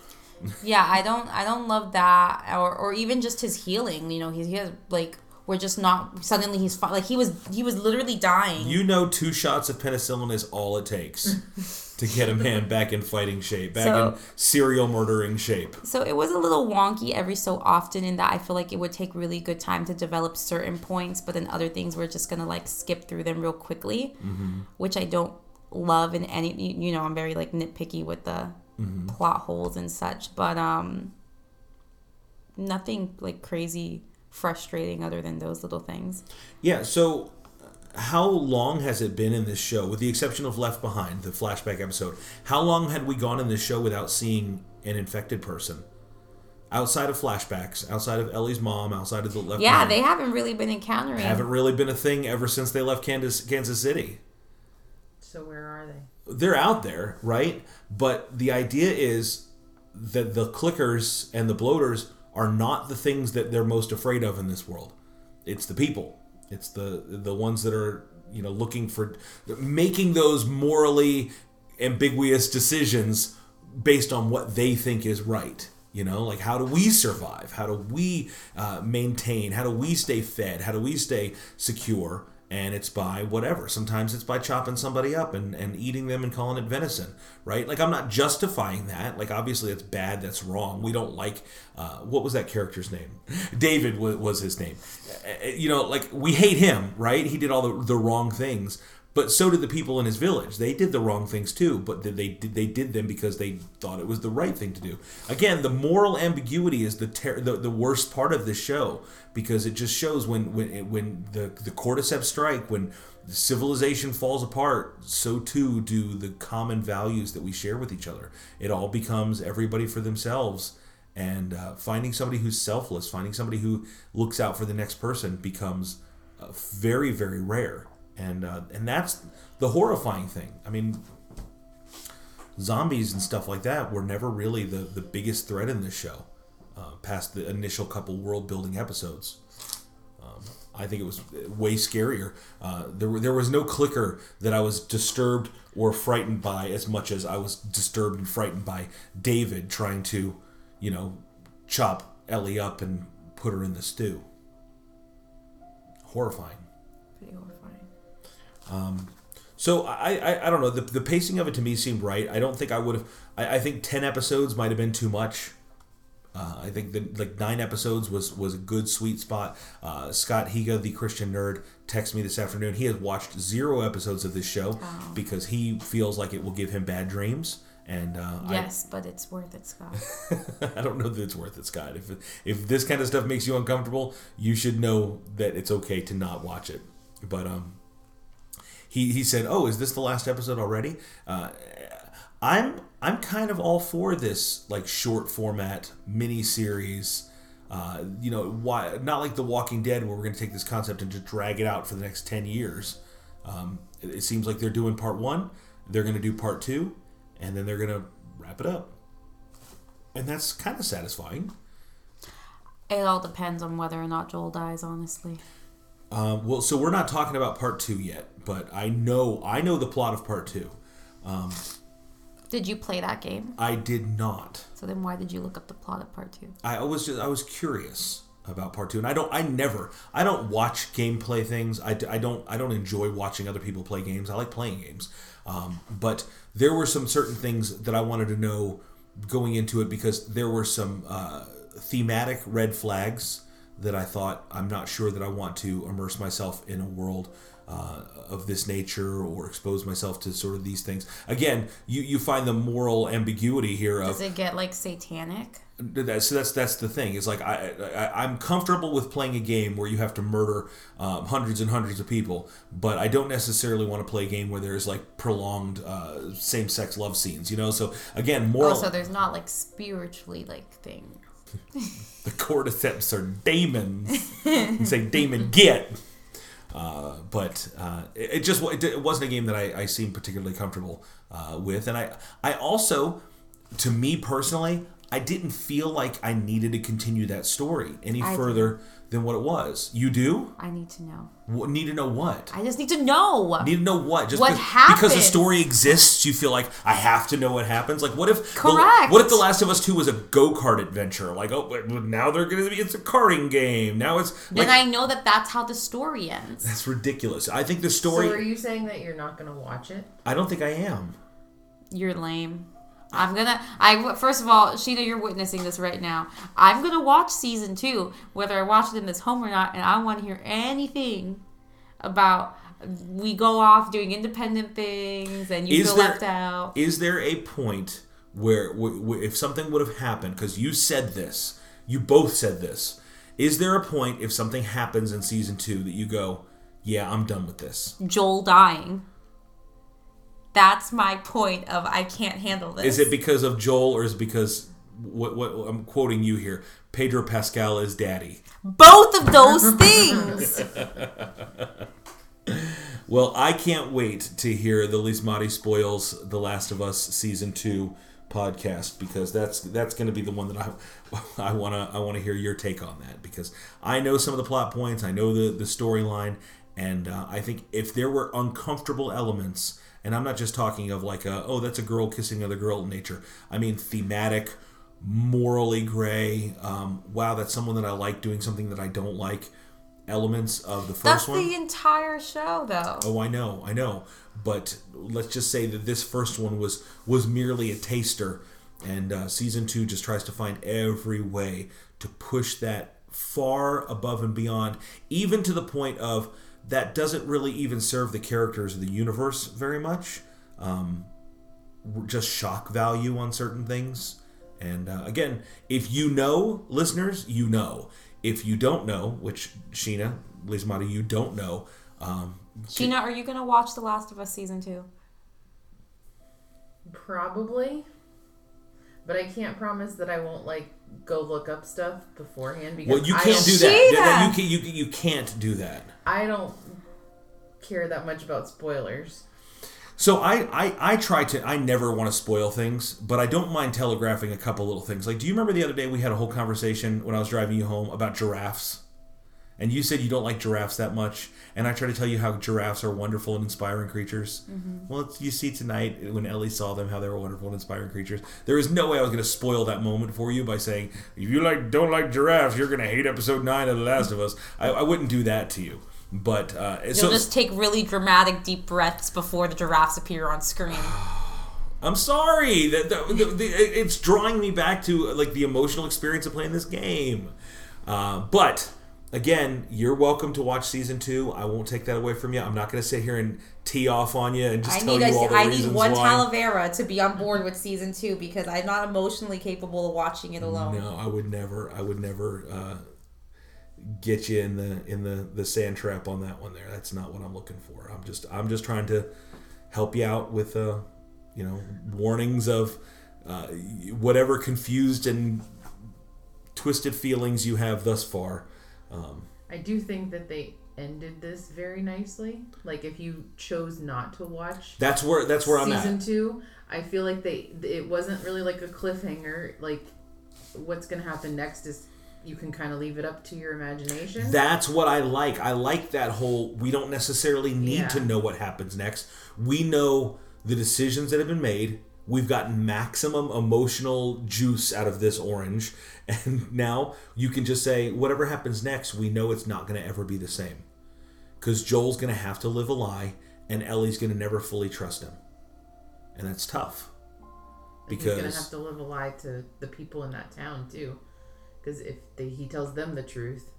Speaker 3: yeah, I don't I don't love that or or even just his healing, you know, he's he has like we're just not suddenly he's like he was he was literally dying.
Speaker 2: You know, two shots of penicillin is all it takes to get a man back in fighting shape, back
Speaker 3: So-
Speaker 2: in serial murdering shape.
Speaker 3: So it was a little wonky every so often in that I feel like it would take really good time to develop certain points, but then other things we're just gonna like skip through them real quickly, which I don't love in any. you- You know, I'm very like nitpicky with the plot holes and such, but um, nothing like crazy frustrating other than those little things.
Speaker 2: Yeah. So, how long has it been in this show, with the exception of Left Behind, the flashback episode? How long had we gone in this show without seeing an infected person? outside of flashbacks, outside of Ellie's mom, outside of the left.
Speaker 3: Yeah, they haven't really been encountering.
Speaker 2: haven't really been a thing ever since they left Kansas Kansas City.
Speaker 4: So where are they?
Speaker 2: They're out there, right? But the idea is that the clickers and the bloaters are not the things that they're most afraid of in this world. It's the people. It's the the ones that are you know looking for making those morally ambiguous decisions based on what they think is right. You know, like how do we survive? How do we uh, maintain? How do we stay fed? How do we stay secure? And it's by whatever. Sometimes it's by chopping somebody up and, and eating them and calling it venison, right? Like, I'm not justifying that. Like, obviously, that's bad. That's wrong. We don't like, uh, what was that character's name? David was, was his name. Uh, You know, like, we hate him, right? He did all the, the wrong things. But so did the people in his village. They did the wrong things too, but they did they did them because they thought it was the right thing to do. Again, the moral ambiguity is the ter- the, the worst part of this show because it just shows when when when the the cordyceps strike, when civilization falls apart, so too do the common values that we share with each other. It all becomes everybody for themselves, and uh, finding somebody who's selfless, finding somebody who looks out for the next person becomes uh, very very rare and uh, and that's the horrifying thing. I mean, zombies and stuff like that were never really the the biggest threat in this show, uh, past the initial couple world building episodes. Um, I think it was way scarier. Uh, there were- there was no clicker that I was disturbed or frightened by as much as I was disturbed and frightened by David trying to, you know, chop Ellie up and put her in the stew. Horrifying.
Speaker 3: Horrifying.
Speaker 2: So I, I, I don't know. The, the pacing of it to me seemed right. I don't think I would have. I, I think ten episodes might have been too much. Uh, I think that like nine episodes was was a good sweet spot. Uh, Scott Higa, the Christian nerd, texted me this afternoon. He has watched zero episodes of this show because he feels like it will give him bad dreams. And uh,
Speaker 3: Yes, but it's worth it, Scott.
Speaker 2: I, I don't know that it's worth it, Scott. If if this kind of stuff makes you uncomfortable, you should know that it's okay to not watch it. But um, he he said, "Oh, is this the last episode already?" Uh, I'm I'm kind of all for this like short format mini series. Uh, you know, why not like The Walking Dead, where we're going to take this concept and just drag it out for the next ten years. Um, it, it seems like they're doing part one, they're going to do part two, and then they're going to wrap it up, and that's kind of satisfying.
Speaker 3: it all depends on whether or not Joel dies, honestly.
Speaker 2: Um, well, so we're not talking about part two yet, but I know I know the plot of part two.
Speaker 3: Did you play that game?
Speaker 2: I did not.
Speaker 3: So then why did you look up the plot of part two?
Speaker 2: I was just I was curious about part two, and I don't I never I don't watch gameplay things. I, I don't I don't enjoy watching other people play games. I like playing games, um, but there were some certain things that I wanted to know going into it because there were some uh, thematic red flags that I thought I'm not sure that I want to immerse myself in a world uh, of this nature or expose myself to sort of these things. Again, you, you find the moral ambiguity here of
Speaker 3: Does it get like satanic?
Speaker 2: that, so that's that's the thing is like I, I I'm comfortable with playing a game where you have to murder um, hundreds and hundreds of people, but I don't necessarily want to play a game where there's like prolonged uh, same-sex love scenes. You know, so again, moral.
Speaker 3: Also, there's not like spiritually like thing.
Speaker 2: the cordyceps are demons. and say demon get. Uh, but uh, it, it just it, it wasn't a game that I, I seemed particularly comfortable uh, with, and I I also, to me personally, I didn't feel like I needed to continue that story any
Speaker 3: I do.
Speaker 2: further than what it was. You do
Speaker 3: I need to know.
Speaker 2: Wh- need to know what.
Speaker 3: I just need to know.
Speaker 2: Need to know what? Just
Speaker 3: What
Speaker 2: because, because the story exists, you feel like I have to know what happens. Like, what if? the-
Speaker 3: Correct.
Speaker 2: what if The Last of Us Two was a go kart adventure? Like, oh, now they're gonna be it's a karting game. Now it's like
Speaker 3: then I know that that's how the story ends.
Speaker 2: that's ridiculous. I think the story.
Speaker 4: So
Speaker 2: story.
Speaker 4: are you saying that you're not gonna watch it?
Speaker 2: I don't think I am.
Speaker 3: You're lame. I'm gonna. I first of all, Sheena, you're witnessing this right now. I'm gonna watch season two, whether I watch it in this home or not, and I want to hear anything about we go off doing independent things and you
Speaker 2: Is
Speaker 3: feel
Speaker 2: there-
Speaker 3: left out.
Speaker 2: Is there a point where, w- w- if something would have happened, because you said this, you both said this, is there a point if something happens in season two that you go, yeah, I'm done with this?
Speaker 3: Joel dying. That's my point of I can't handle this.
Speaker 2: Is it because of Joel or is it because what, what I'm quoting you here. Pedro Pascal is daddy.
Speaker 3: Both of those things.
Speaker 2: Well, I can't wait to hear the Lismati spoils The Last of Us season two podcast because that's that's going to be the one that I I want to I want to hear your take on that because I know some of the plot points, I know the the storyline, and uh, I think if there were uncomfortable elements, and I'm not just talking of like a, oh that's a girl kissing another girl in nature. I mean thematic, morally gray. Um, wow, that's someone that I like doing something that I don't like. Elements of the first
Speaker 3: That's
Speaker 2: one.
Speaker 3: That's the entire show, though.
Speaker 2: Oh, I know, I know. But let's just say that this first one was was merely a taster, and uh, season two just tries to find every way to push that far above and beyond, even to the point of that doesn't really even serve the characters of the universe very much. Um, just shock value on certain things. And uh, again, if you know, listeners, you know. If you don't know, which Sheena, Lizmati, you don't know, um,
Speaker 3: Sheena, are you gonna watch The Last of Us season two?
Speaker 4: Probably. But I can't promise that I won't like go look up stuff beforehand because
Speaker 2: well, you
Speaker 4: I
Speaker 2: can't do that. You, can, you, you can't do that.
Speaker 4: I don't care that much about spoilers.
Speaker 2: So I, I I try to I never want to spoil things, but I don't mind telegraphing a couple little things. Like, do you remember the other day we had a whole conversation when I was driving you home about giraffes? And you said you don't like giraffes that much, and I try to tell you how giraffes are wonderful and inspiring creatures. Well, you see tonight when Ellie saw them how they were wonderful and inspiring creatures. There is no way I was going to spoil that moment for you by saying if you like don't like giraffes, you're going to hate episode nine of The Last of Us. I, I wouldn't do that to you. But uh,
Speaker 3: You'll
Speaker 2: so
Speaker 3: just take really dramatic deep breaths before the giraffes appear on screen.
Speaker 2: I'm sorry that it's drawing me back to like the emotional experience of playing this game. Uh, but again, you're welcome to watch season two. I won't take that away from you. I'm not going to sit here and tee off on you and just
Speaker 3: I
Speaker 2: tell
Speaker 3: need
Speaker 2: you all
Speaker 3: a,
Speaker 2: the
Speaker 3: I
Speaker 2: reasons
Speaker 3: need one
Speaker 2: why.
Speaker 3: Talavera to be on board with season two because I'm not emotionally capable of watching it alone.
Speaker 2: No, I would never. I would never uh, get you in the in the the sand trap on that one. There, that's not what I'm looking for. I'm just I'm just trying to help you out with uh, you know warnings of uh, whatever confused and twisted feelings you have thus far. Um,
Speaker 4: I do think that they ended this very nicely. Like if you chose not to watch
Speaker 2: that's where that's where I'm
Speaker 4: season two, I feel like they it wasn't really like a cliffhanger. Like what's gonna happen next is you can kind of leave it up to your imagination.
Speaker 2: That's what I like. I like that whole we don't necessarily need
Speaker 4: Yeah.
Speaker 2: to know what happens next. We know the decisions that have been made. We've gotten maximum emotional juice out of this orange. And now you can just say, whatever happens next, we know it's not going to ever be the same. Because Joel's going to have to live a lie, and Ellie's going to never fully trust him. And that's tough.
Speaker 4: Because he's gonna have to live a lie to the people in that town too, because if they, he tells them the truth,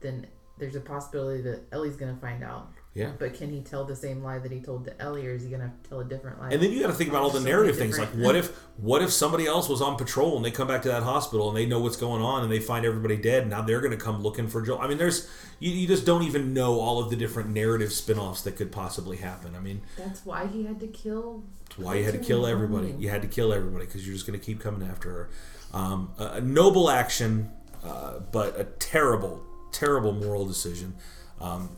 Speaker 4: then there's a possibility that Ellie's gonna find out.
Speaker 2: Yeah.
Speaker 4: But can he tell the same lie that he told to Ellie, or is he gonna tell a different lie?
Speaker 2: And then you got to think about all the narrative things. Like, what if what if somebody else was on patrol and they come back to that hospital and they know what's going on and they find everybody dead? And now they're going to come looking for Joel. I mean, there's you, you just don't even know all of the different narrative spin-offs that could possibly happen. I mean,
Speaker 4: That's why he had to kill.
Speaker 2: why you had to kill everybody. You had to kill everybody because you're just going to keep coming after her. Um, a, a noble action, uh, but a terrible, terrible moral decision. Um,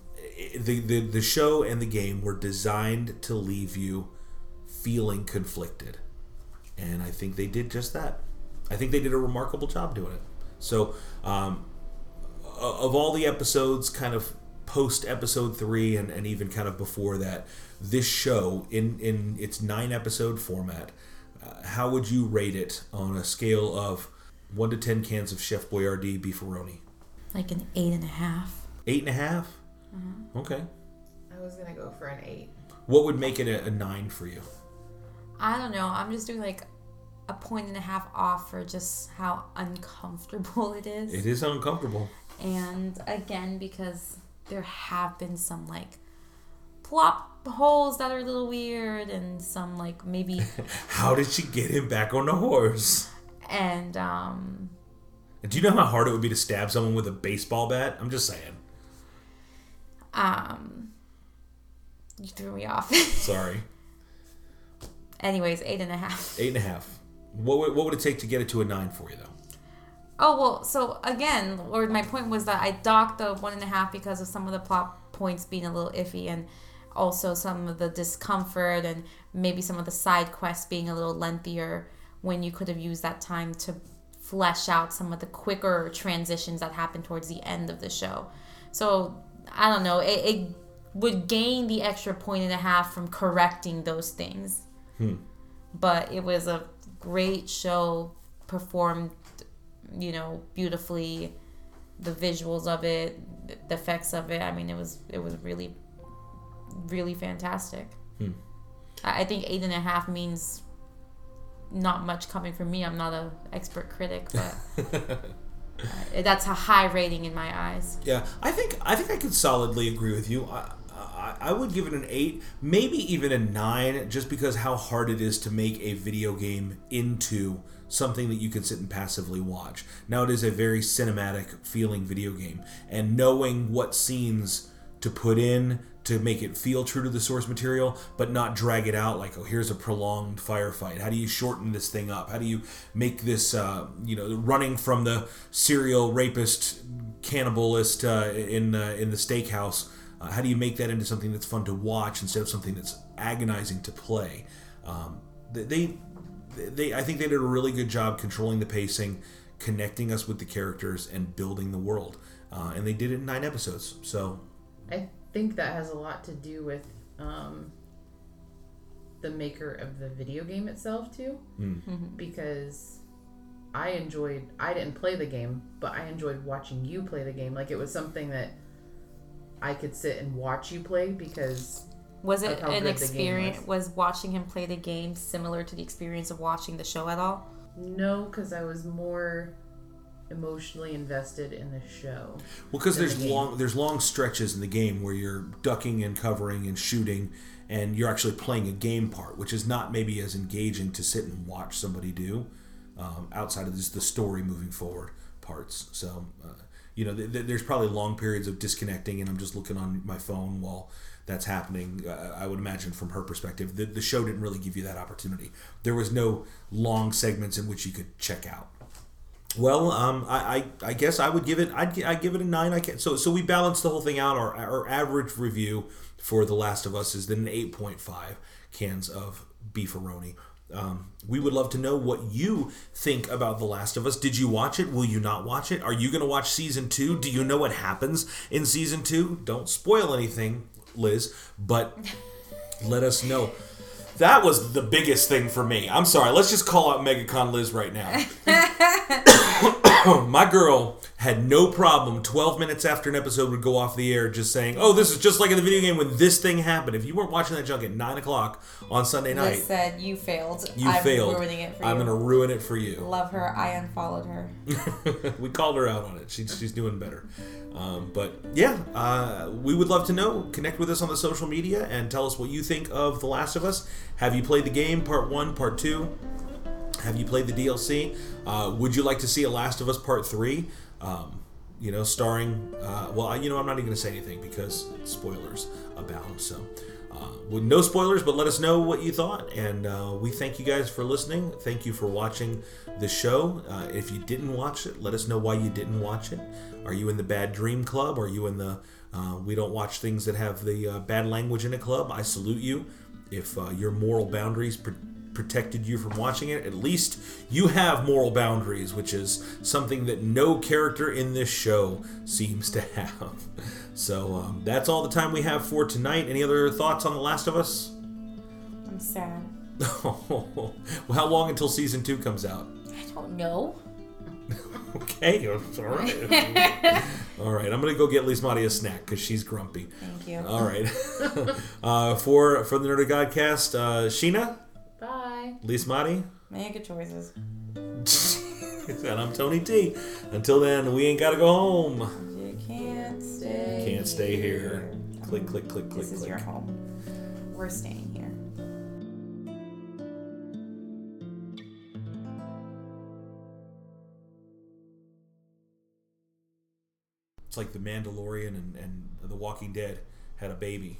Speaker 2: the, the the show and the game were designed to leave you feeling conflicted, and I think they did just that. I think they did a remarkable job doing it. So, um, of all the episodes, kind of post episode three, and, and even kind of before that, this show in in its nine episode format, uh, how would you rate it on a scale of one to ten cans of Chef Boyardee beefaroni?
Speaker 3: Like an eight and a half.
Speaker 2: Eight and a half? Okay.
Speaker 4: I was gonna go for an eight.
Speaker 2: What would make it a, a nine for you?
Speaker 3: I don't know. I'm just doing like a point and a half off for just how uncomfortable it is.
Speaker 2: It is uncomfortable.
Speaker 3: And again, because there have been some like plop holes that are a little weird and some like maybe
Speaker 2: How did she get him back on the horse?
Speaker 3: and um
Speaker 2: Do you know how hard it would be to stab someone with a baseball bat? I'm just saying.
Speaker 3: Um you threw me off.
Speaker 2: Sorry.
Speaker 3: Anyways, eight and a half.
Speaker 2: Eight and a half. What would, what would it take to get it to a nine for you though?
Speaker 3: Oh well, so again, or my point was that I docked the one and a half because of some of the plot points being a little iffy, and also some of the discomfort, and maybe some of the side quests being a little lengthier when you could have used that time to flesh out some of the quicker transitions that happen towards the end of the show. So I don't know, it, it would gain the extra point and a half from correcting those things. Hmm. But it was a great show, performed, you know, beautifully. The visuals of it, the effects of it. I mean, it was it was really, really fantastic. Hmm. I I think eight and a half means not much coming from me. I'm not a expert critic, but uh, that's a high rating in my eyes.
Speaker 2: Yeah, I think I think I could solidly agree with you. I, I, I would give it an eight, maybe even a nine, just because how hard it is to make a video game into something that you can sit and passively watch. Now it is a very cinematic feeling video game, and knowing what scenes to put in to make it feel true to the source material, but not drag it out like, oh, here's a prolonged firefight. How do you shorten this thing up? How do you make this, uh, you know, running from the serial rapist, cannibalist uh, in uh, in the steakhouse? Uh, how do you make that into something that's fun to watch instead of something that's agonizing to play? Um, they, they, I think they did a really good job controlling the pacing, connecting us with the characters, and building the world. Uh, and they did it in nine episodes. So
Speaker 4: I think that has a lot to do with um, the maker of the video game itself too, because I enjoyed. I didn't play the game, but I enjoyed watching you play the game. Like it was something that I could sit and watch you play because
Speaker 3: Was it an
Speaker 4: good the game
Speaker 3: experience? Was watching him play the game similar to the experience of watching the show at all?
Speaker 4: no, because I was more emotionally invested in the show.
Speaker 2: Well, because
Speaker 4: in the
Speaker 2: there's long there's long stretches in the game where you're ducking and covering and shooting, and you're actually playing a game part, which is not maybe as engaging to sit and watch somebody do, um, outside of just the story moving forward parts. So, uh, you know, th- th- there's probably long periods of disconnecting, and I'm just looking on my phone while that's happening. Uh, I would imagine from her perspective, the, the show didn't really give you that opportunity. There was no long segments in which you could check out. Well, um, I, I, I guess I would give it. I'd, I'd give it a nine. I can't. so so we balance the whole thing out. Our our average review for The Last of Us is then an eight point five cans of beefaroni. Um, we would love to know what you think about The Last of Us. Did you watch it? Will you not watch it? Are you going to watch season two? Do you know what happens in season two? Don't spoil anything, Liz, but let us know. That was the biggest thing for me. I'm sorry. Let's just call out MegaCon Liz right now. My girl had no problem 12 minutes after an episode would go off the air just saying, oh, this is just like in the video game when this thing happened. If you weren't watching that junk at 9 o'clock on Sunday night,
Speaker 3: Liz said you failed.
Speaker 2: you
Speaker 3: I'm
Speaker 2: failed.
Speaker 3: ruining it for
Speaker 2: I'm
Speaker 3: you.
Speaker 2: going to ruin it for you.
Speaker 3: Love her. I unfollowed her.
Speaker 2: we called her out on it. She's, she's doing better. Um, but yeah, uh, we would love to know. Connect with us on the social media and tell us what you think of The Last of Us. Have you played the game, part one, part two? Have you played the DLC? Uh, would you like to see a Last of Us Part Three? Um, you know, starring. Uh, well, you know, I'm not even going to say anything because spoilers abound. So, uh, with no spoilers, but let us know what you thought. And uh, we thank you guys for listening. Thank you for watching the show. Uh, if you didn't watch it, let us know why you didn't watch it. Are you in the Bad Dream Club? Are you in the uh, We Don't Watch Things That Have the uh, Bad Language in a Club? I salute you. If uh, your moral boundaries pr- protected you from watching it, at least you have moral boundaries, which is something that no character in this show seems to have. So um, that's all the time we have for tonight. Any other thoughts on The Last of Us?
Speaker 3: I'm sad.
Speaker 2: well, how long until season two comes out?
Speaker 3: I don't know.
Speaker 2: Okay, all right. all right, I'm gonna go get Lismati a snack because she's grumpy.
Speaker 3: Thank you.
Speaker 2: All right. uh, for for the Nerd of Godcast, uh, Sheena,
Speaker 4: Bye.
Speaker 2: Lismati,
Speaker 3: Make good choices.
Speaker 2: and I'm Tony T. Until then, we ain't gotta go home.
Speaker 3: You can't stay.
Speaker 2: Can't stay here. Click, click, click, click,
Speaker 3: This is
Speaker 2: click.
Speaker 3: your home. We're staying here.
Speaker 2: It's like the Mandalorian and, and The Walking Dead had a baby.